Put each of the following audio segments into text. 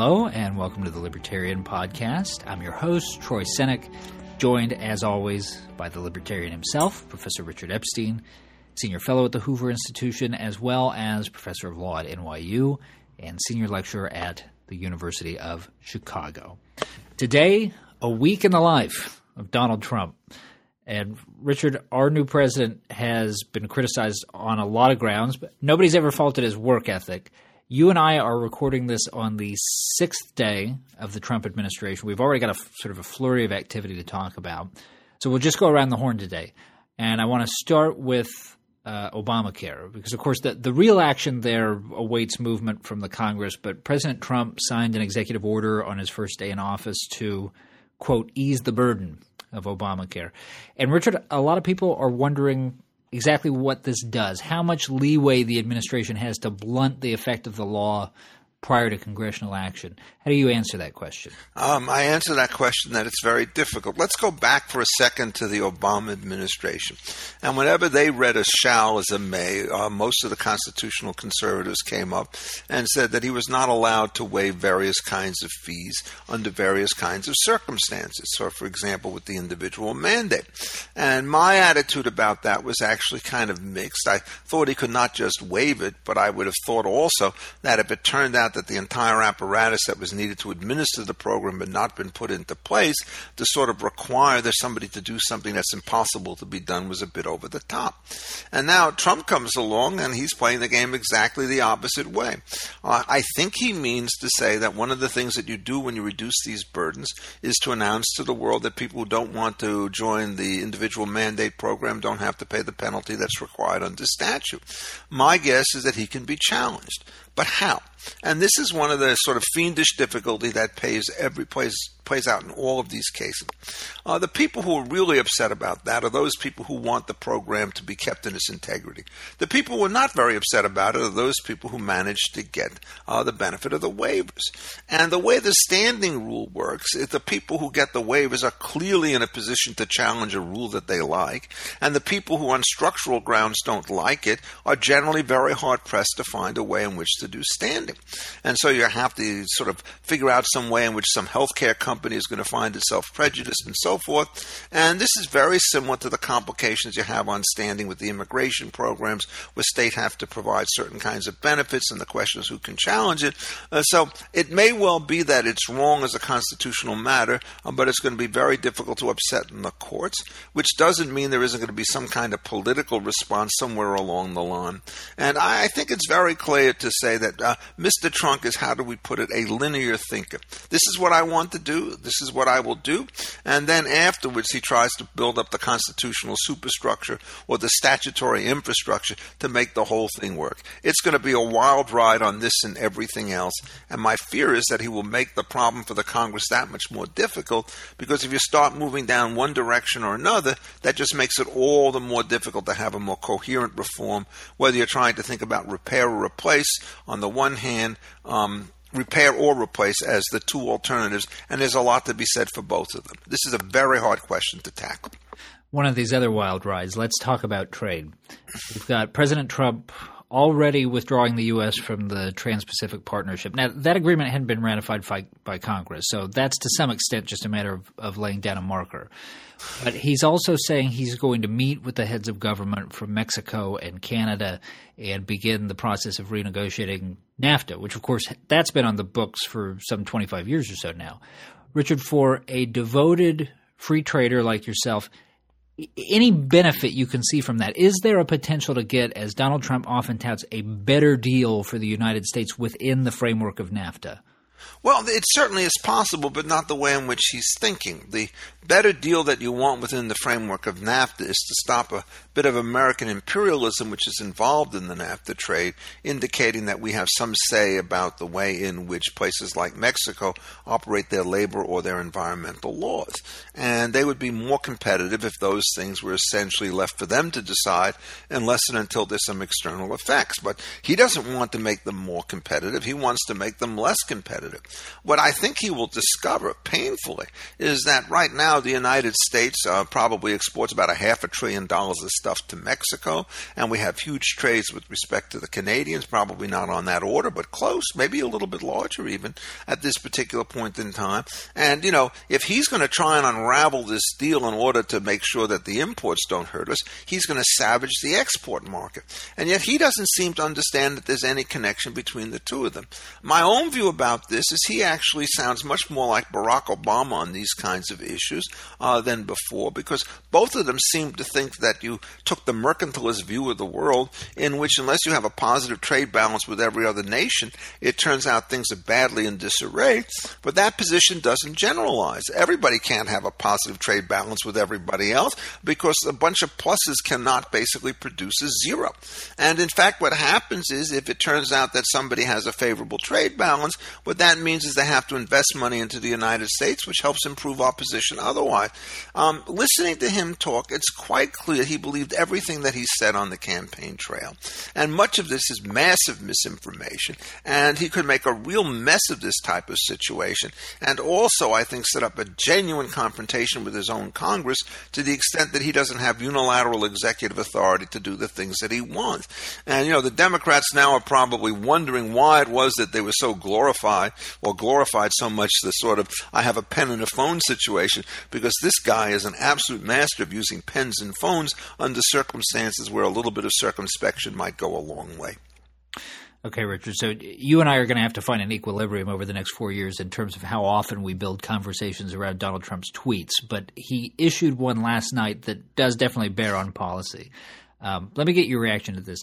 Hello, and welcome to the Libertarian Podcast. I'm your host, Troy Senik, joined, as always, by the Libertarian himself, Professor Richard Epstein, Senior Fellow at the Hoover Institution, as well as Professor of Law at NYU and Senior Lecturer at the University of Chicago. Today, a week in the life of Donald Trump. And Richard, our new president, has been criticized on a lot of grounds, but nobody's ever faulted his work ethic. You and I are recording this on the sixth day of the Trump administration. We've already got a sort of a flurry of activity to talk about. So we'll just go around the horn today. And I want to start with uh, Obamacare, because of course the, the real action there awaits movement from the Congress. But President Trump signed an executive order on his first day in office to, quote, ease the burden of Obamacare. And Richard, a lot of people are wondering exactly what this does, how much leeway the administration has to blunt the effect of the law prior to congressional action. How do you answer that question? Um, I answer that question that it's very difficult. Let's go back for a second to the Obama administration. And whenever they read a shall as a may, uh, most of the constitutional conservatives came up and said that he was not allowed to waive various kinds of fees under various kinds of circumstances. So, for example, with the individual mandate. And my attitude about that was actually kind of mixed. I thought he could not just waive it, but I would have thought also that if it turned out out that the entire apparatus that was needed to administer the program had not been put into place to sort of require that somebody to do something that's impossible to be done was a bit over the top. And now Trump comes along and he's playing the game exactly the opposite way. Uh, I think he means to say that one of the things that you do when you reduce these burdens is to announce to the world that people who don't want to join the individual mandate program don't have to pay the penalty that's required under statute. My guess is that he can be challenged. But how? And this is one of the sort of fiendish difficulty that pays every plays plays out in all of these cases. Uh, the people who are really upset about that are those people who want the program to be kept in its integrity. The people who are not very upset about it are those people who manage to get uh, the benefit of the waivers. And the way the standing rule works is the people who get the waivers are clearly in a position to challenge a rule that they like, and the people who on structural grounds don't like it are generally very hard pressed to find a way in which to do standing. And so you have to sort of figure out some way in which some healthcare company is going to find itself prejudiced and so forth. And this is very similar to the complications you have on standing with the immigration programs, where states have to provide certain kinds of benefits, and the question is who can challenge it. Uh, so it may well be that it's wrong as a constitutional matter, um, but it's going to be very difficult to upset in the courts, which doesn't mean there isn't going to be some kind of political response somewhere along the line. And I think it's very clear to say that uh, Mr. Trump is, how do we put it, a linear thinker. This is what I want to do. This is what I will do. And then afterwards, he tries to build up the constitutional superstructure or the statutory infrastructure to make the whole thing work. It's going to be a wild ride on this and everything else. And my fear is that he will make the problem for the Congress that much more difficult because if you start moving down one direction or another, that just makes it all the more difficult to have a more coherent reform, whether you're trying to think about repair or replace on the one hand, um, repair or replace as the two alternatives, and there's a lot to be said for both of them. This is a very hard question to tackle. One of these other wild rides. Let's talk about trade. We've got President Trump already withdrawing the U.S. from the Trans Pacific Partnership. Now, that agreement hadn't been ratified by, by Congress, so that's to some extent just a matter of, of laying down a marker. But he's also saying he's going to meet with the heads of government from Mexico and Canada and begin the process of renegotiating NAFTA, which, of course, that's been on the books for some 25 years or so now. Richard, for a devoted free trader like yourself, any benefit you can see from that? Is there a potential to get, as Donald Trump often touts, a better deal for the United States within the framework of NAFTA? Well, it certainly is possible, but not the way in which he's thinking. The better deal that you want within the framework of NAFTA is to stop a bit of American imperialism which is involved in the NAFTA trade, indicating that we have some say about the way in which places like Mexico operate their labor or their environmental laws. And they would be more competitive if those things were essentially left for them to decide unless and until there's some external effects. But he doesn't want to make them more competitive, he wants to make them less competitive. What I think he will discover painfully is that right now the United States uh, probably exports about a half a trillion dollars of stuff to Mexico, and we have huge trades with respect to the Canadians, probably not on that order, but close, maybe a little bit larger even at this particular point in time. And, you know, if he's going to try and unravel this deal in order to make sure that the imports don't hurt us, he's going to savage the export market. And yet he doesn't seem to understand that there's any connection between the two of them. My own view about this is he actually sounds much more like Barack Obama on these kinds of issues uh, than before, because both of them seem to think that you took the mercantilist view of the world, in which unless you have a positive trade balance with every other nation, it turns out things are badly in disarray. But that position doesn't generalize. Everybody can't have a positive trade balance with everybody else because a bunch of pluses cannot basically produce a zero. And in fact, what happens is if it turns out that somebody has a favorable trade balance, what that means is they have to invest money into the United States, which helps improve our position otherwise. Um, listening to him talk, it's quite clear he believed everything that he said on the campaign trail. And much of this is massive misinformation. And he could make a real mess of this type of situation. And also, I think, set up a genuine confrontation with his own Congress to the extent that he doesn't have unilateral executive authority to do the things that he wants. And, you know, the Democrats now are probably wondering why it was that they were so glorified or glorified so much the sort of I have a pen and a phone situation because this guy is an absolute master of using pens and phones under circumstances where a little bit of circumspection might go a long way. Okay, Richard. So you and I are going to have to find an equilibrium over the next four years in terms of how often we build conversations around Donald Trump's tweets. But he issued one last night that does definitely bear on policy. Um, let me get your reaction to this.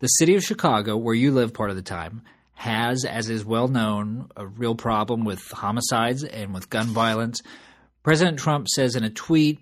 The city of Chicago, where you live part of the time, has, as is well known, a real problem with homicides and with gun violence. President Trump says in a tweet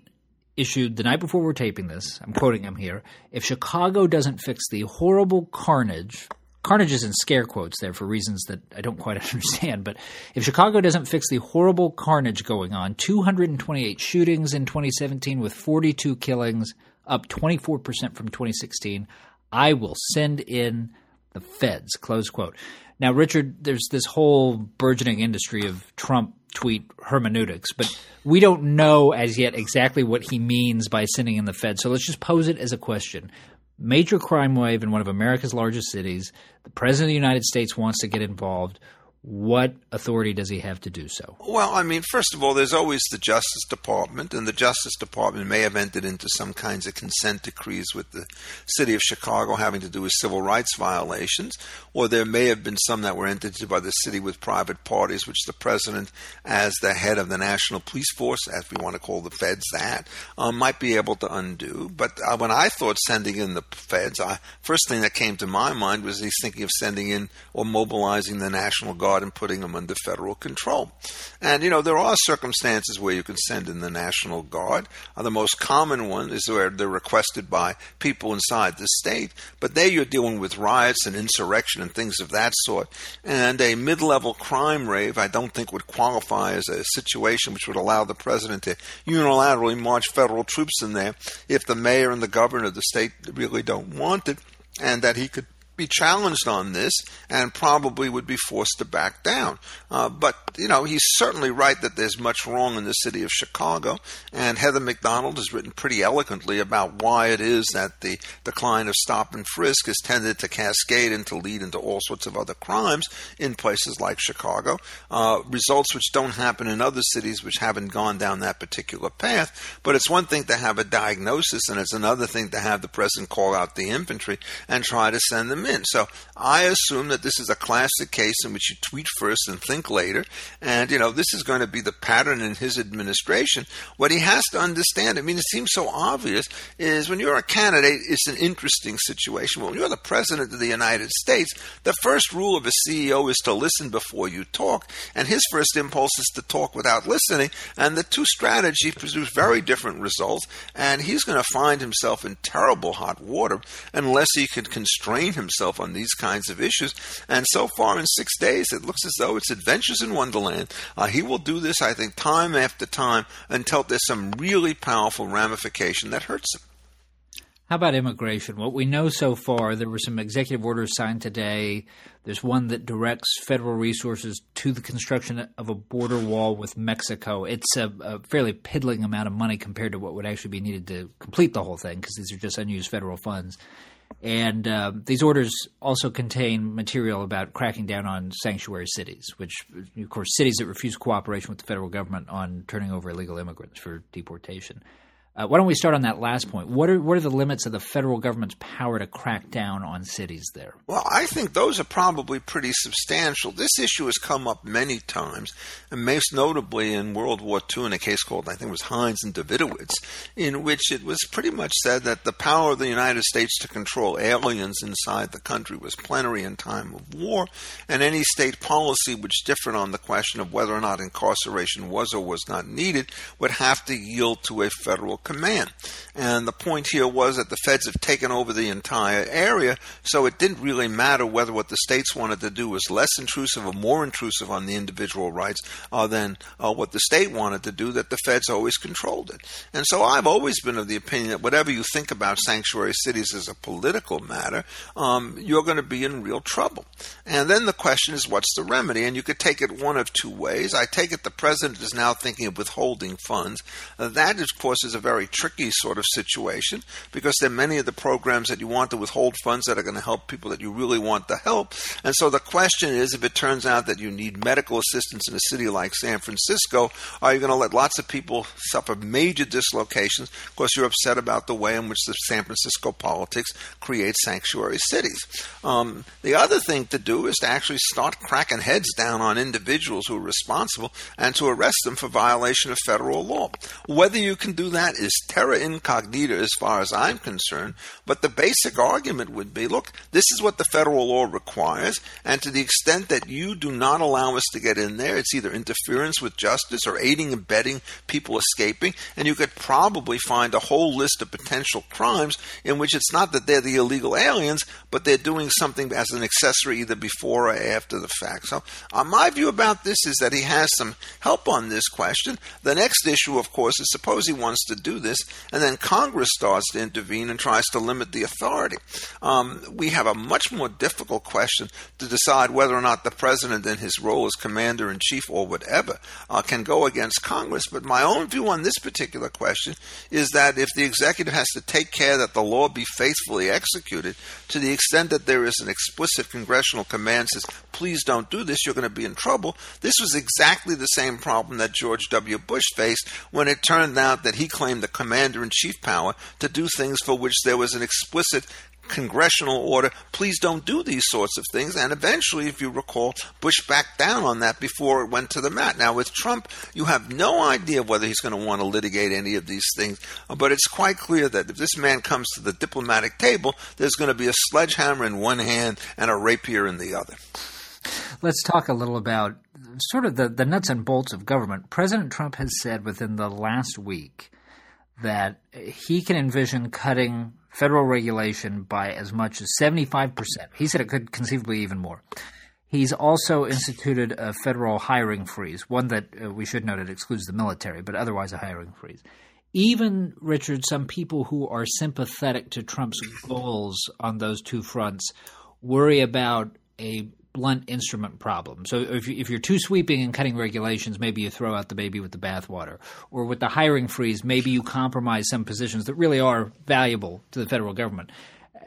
issued the night before we're taping this, I'm quoting him here if Chicago doesn't fix the horrible carnage, carnage is in scare quotes there for reasons that I don't quite understand, but if Chicago doesn't fix the horrible carnage going on, 228 shootings in 2017 with 42 killings, up 24% from 2016, I will send in the feds, close quote. Now, Richard, there's this whole burgeoning industry of Trump tweet hermeneutics, but we don't know as yet exactly what he means by sending in the Fed. So let's just pose it as a question. Major crime wave in one of America's largest cities. The President of the United States wants to get involved what authority does he have to do so? Well, I mean, first of all, there's always the Justice Department, and the Justice Department may have entered into some kinds of consent decrees with the city of Chicago having to do with civil rights violations, or there may have been some that were entered into by the city with private parties, which the president, as the head of the National Police Force, as we want to call the feds that, um, might be able to undo. But uh, when I thought sending in the feds, I, first thing that came to my mind was he's thinking of sending in or mobilizing the National Guard and putting them under federal control. And, you know, there are circumstances where you can send in the National Guard. Uh, the most common one is where they're requested by people inside the state, but there you're dealing with riots and insurrection and things of that sort. And a mid level crime rave, I don't think would qualify as a situation which would allow the president to unilaterally march federal troops in there if the mayor and the governor of the state really don't want it, and that he could be challenged on this and probably would be forced to back down. Uh, but, you know, he's certainly right that there's much wrong in the city of Chicago. And Heather Mac Donald has written pretty eloquently about why it is that the decline of stop and frisk has tended to cascade and to lead into all sorts of other crimes in places like Chicago. Uh, results which don't happen in other cities which haven't gone down that particular path. But it's one thing to have a diagnosis, and it's another thing to have the president call out the infantry and try to send them in. So I assume that this is a classic case in which you tweet first and think later. And, you know, this is going to be the pattern in his administration. What he has to understand, I mean, it seems so obvious, is when you're a candidate, it's an interesting situation. When you're the president of the United States, the first rule of a CEO is to listen before you talk. And his first impulse is to talk without listening. And the two strategies produce very different results. And he's going to find himself in terrible hot water unless he can constrain himself on these kinds of issues. And so far, in six days, it looks as though it's adventures in Wonderland. Uh, he will do this, I think, time after time until there's some really powerful ramification that hurts him. How about immigration? What we know so far, there were some executive orders signed today. There's one that directs federal resources to the construction of a border wall with Mexico. It's a, a fairly piddling amount of money compared to what would actually be needed to complete the whole thing because these are just unused federal funds. And uh, these orders also contain material about cracking down on sanctuary cities, which, of course, cities that refuse cooperation with the federal government on turning over illegal immigrants for deportation. Uh, why don't we start on that last point? What are what are the limits of the federal government's power to crack down on cities there? Well, I think those are probably pretty substantial. This issue has come up many times, and most notably in World War II in a case called I think it was Hines and Davidowitz, in which it was pretty much said that the power of the United States to control aliens inside the country was plenary in time of war, and any state policy which differed on the question of whether or not incarceration was or was not needed would have to yield to a federal command. And the point here was that the feds have taken over the entire area, so it didn't really matter whether what the states wanted to do was less intrusive or more intrusive on the individual rights uh, than uh, what the state wanted to do, that the feds always controlled it. And so I've always been of the opinion that whatever you think about sanctuary cities as a political matter, um, you're going to be in real trouble. And then the question is, what's the remedy? And you could take it one of two ways. I take it the president is now thinking of withholding funds. Uh, that, of course, is a very very tricky sort of situation because there are many of the programs that you want to withhold funds that are going to help people that you really want to help. And so the question is if it turns out that you need medical assistance in a city like San Francisco, are you going to let lots of people suffer major dislocations because you're upset about the way in which the San Francisco politics creates sanctuary cities? Um, the other thing to do is to actually start cracking heads down on individuals who are responsible and to arrest them for violation of federal law. Whether you can do that terra incognita as far as I'm concerned, but the basic argument would be look, this is what the federal law requires, and to the extent that you do not allow us to get in there, it's either interference with justice or aiding and abetting people escaping, and you could probably find a whole list of potential crimes in which it's not that they're the illegal aliens, but they're doing something as an accessory either before or after the fact. So, uh, my view about this is that he has some help on this question. The next issue, of course, is suppose he wants to do this, and then Congress starts to intervene and tries to limit the authority. Um, we have a much more difficult question to decide whether or not the president, in his role as commander in chief or whatever, uh, can go against Congress. But my own view on this particular question is that if the executive has to take care that the law be faithfully executed, to the extent that there is an explicit congressional command says, please don't do this, you're going to be in trouble. This was exactly the same problem that George W. Bush faced when it turned out that he claimed the commander in chief power to do things for which there was an explicit congressional order, please don't do these sorts of things. And eventually, if you recall, Bush backed down on that before it went to the mat. Now, with Trump, you have no idea whether he's going to want to litigate any of these things, but it's quite clear that if this man comes to the diplomatic table, there's going to be a sledgehammer in one hand and a rapier in the other. Let's talk a little about sort of the, the nuts and bolts of government. President Trump has said within the last week that he can envision cutting federal regulation by as much as 75%. He said it could conceivably even more. He's also instituted a federal hiring freeze, one that uh, we should note it excludes the military, but otherwise a hiring freeze. Even, Richard, some people who are sympathetic to Trump's goals on those two fronts worry about a blunt instrument problem. So if, if you're too sweeping and cutting regulations, maybe you throw out the baby with the bathwater. Or with the hiring freeze, maybe you compromise some positions that really are valuable to the federal government.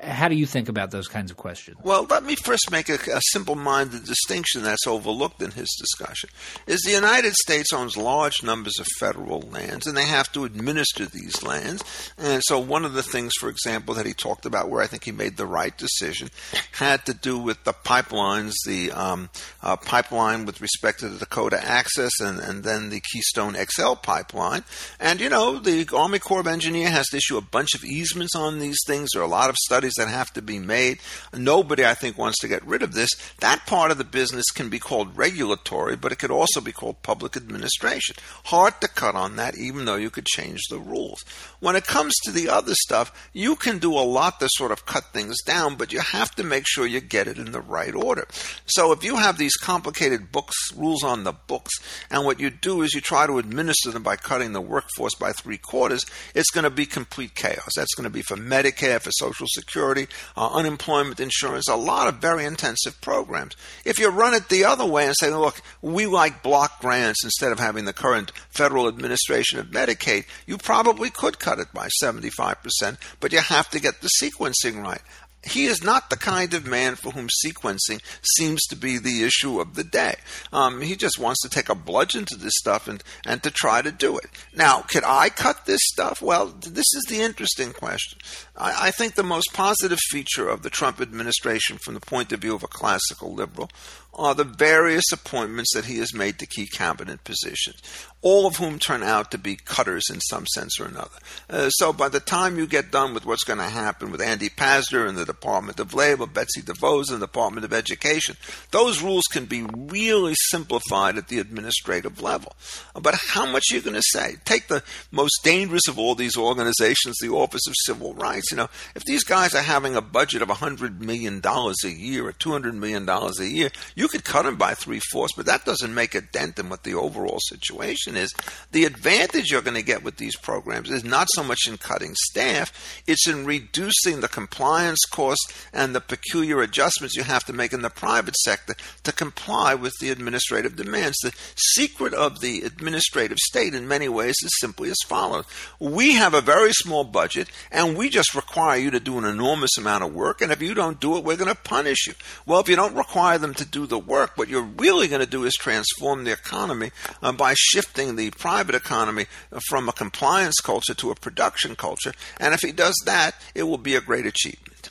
How do you think about those kinds of questions? Well, let me first make a, a simple minded distinction that's overlooked in his discussion. Is the United States owns large numbers of federal lands and they have to administer these lands. And so one of the things, for example, that he talked about where I think he made the right decision had to do with the pipelines, the um, uh, pipeline with respect to the Dakota Access and, and then the Keystone XL pipeline. And, you know, the Army Corps of Engineers has to issue a bunch of easements on these things. There are a lot of studies that have to be made. Nobody, I think, wants to get rid of this. That part of the business can be called regulatory, but it could also be called public administration. Hard to cut on that, even though you could change the rules. When it comes to the other stuff, you can do a lot to sort of cut things down, but you have to make sure you get it in the right order. So if you have these complicated books, rules on the books, and what you do is you try to administer them by cutting the workforce by three quarters, it's going to be complete chaos. That's going to be for Medicare, for Social Security, uh, unemployment insurance, a lot of very intensive programs. If you run it the other way and say, look, we like block grants instead of having the current federal administration of Medicaid, you probably could cut it by 75%, but you have to get the sequencing right. He is not the kind of man for whom sequencing seems to be the issue of the day. Um, he just wants to take a bludgeon to this stuff and, and to try to do it. Now, could I cut this stuff? Well, this is the interesting question. I, I think the most positive feature of the Trump administration, from the point of view of a classical liberal, are the various appointments that he has made to key cabinet positions, all of whom turn out to be cutters in some sense or another. Uh, so by the time you get done with what's going to happen with Andy Puzder in the Department of Labor, Betsy DeVos in the Department of Education, those rules can be really simplified at the administrative level. But how much are you going to say? Take the most dangerous of all these organizations, the Office of Civil Rights. You know, if these guys are having a budget of $100 million a year or $200 million a year, you could cut them by three fourths, but that doesn't make a dent in what the overall situation is. The advantage you're going to get with these programs is not so much in cutting staff, it's in reducing the compliance costs and the peculiar adjustments you have to make in the private sector to comply with the administrative demands. The secret of the administrative state, in many ways, is simply as follows We have a very small budget, and we just require you to do an enormous amount of work, and if you don't do it, we're going to punish you. Well, if you don't require them to do the work. What you're really going to do is transform the economy uh, by shifting the private economy from a compliance culture to a production culture. And if he does that, it will be a great achievement.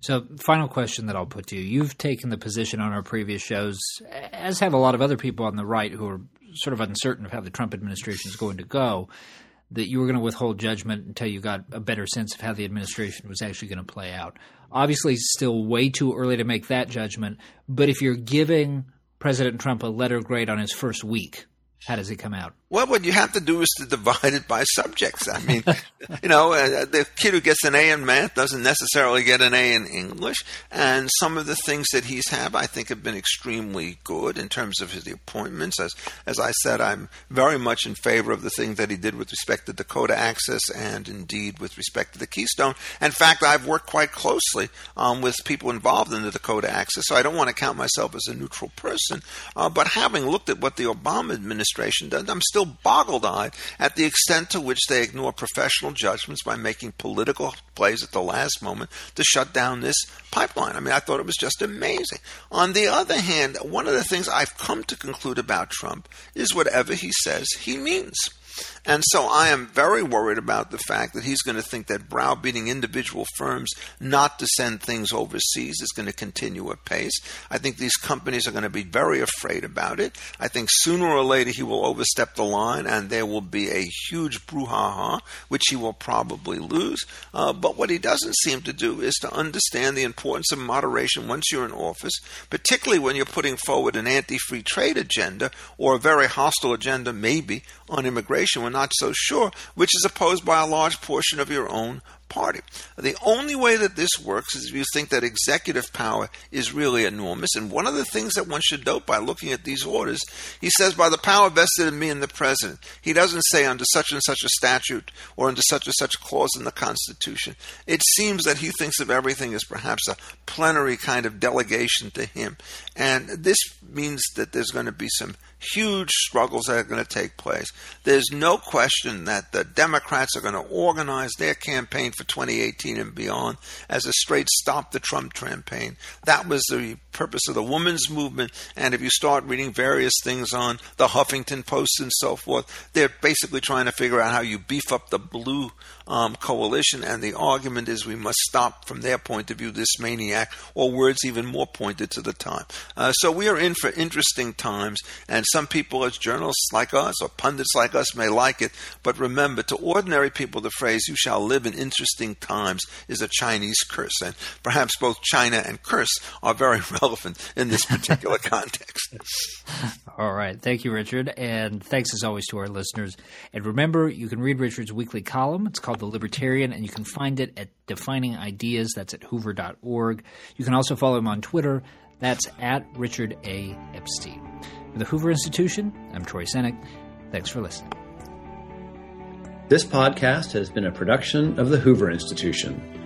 So, final question that I'll put to you. You've taken the position on our previous shows, as have a lot of other people on the right who are sort of uncertain of how the Trump administration is going to go, that you were going to withhold judgment until you got a better sense of how the administration was actually going to play out. Obviously, still way too early to make that judgment. But if you're giving President Trump a letter grade on his first week, how does it come out? Well, what you have to do is to divide it by subjects. I mean, you know, uh, the kid who gets an A in math doesn't necessarily get an A in English. And some of the things that he's had, I think, have been extremely good in terms of his appointments. As as I said, I'm very much in favor of the things that he did with respect to Dakota Access and indeed with respect to the Keystone. In fact, I've worked quite closely um, with people involved in the Dakota Access, so I don't want to count myself as a neutral person. Uh, but having looked at what the Obama administration did, I'm still still boggled eyed at the extent to which they ignore professional judgments by making political plays at the last moment to shut down this pipeline. I mean, I thought it was just amazing. On the other hand, one of the things I've come to conclude about Trump is whatever he says, he means. And so I am very worried about the fact that he's going to think that browbeating individual firms not to send things overseas is going to continue at pace. I think these companies are going to be very afraid about it. I think sooner or later he will overstep the line and there will be a huge brouhaha, which he will probably lose. Uh, but what he doesn't seem to do is to understand the importance of moderation once you're in office, particularly when you're putting forward an anti free trade agenda or a very hostile agenda, maybe, on immigration. We're not so sure, which is opposed by a large portion of your own party. The only way that this works is if you think that executive power is really enormous. And one of the things that one should note by looking at these orders, he says, by the power vested in me and the president. He doesn't say under such and such a statute or under such and such a clause in the Constitution. It seems that he thinks of everything as perhaps a plenary kind of delegation to him. And this means that there's going to be some huge struggles that are going to take place. There's no question that the Democrats are going to organize their campaign for 2018 and beyond as a straight stop the Trump campaign. That was the purpose of the women's movement. And if you start reading various things on the Huffington Post and so forth, they're basically trying to figure out how you beef up the blue um, coalition. And the argument is we must stop, from their point of view, this maniac, or words even more pointed to the time. Uh, so we are in for interesting times. And some people, as journalists like us or pundits like us, may like it. But remember, to ordinary people, the phrase, you shall live in interesting times is a Chinese curse. And perhaps both China and curse are very relevant in this particular context. All right. Thank you, Richard. And thanks as always to our listeners. And remember, you can read Richard's weekly column. It's called The Libertarian, and you can find it at Defining Ideas. That's at hoover.org. You can also follow him on Twitter. That's at Richard A. Epstein. For the Hoover Institution, I'm Troy Senik. Thanks for listening. This podcast has been a production of the Hoover Institution.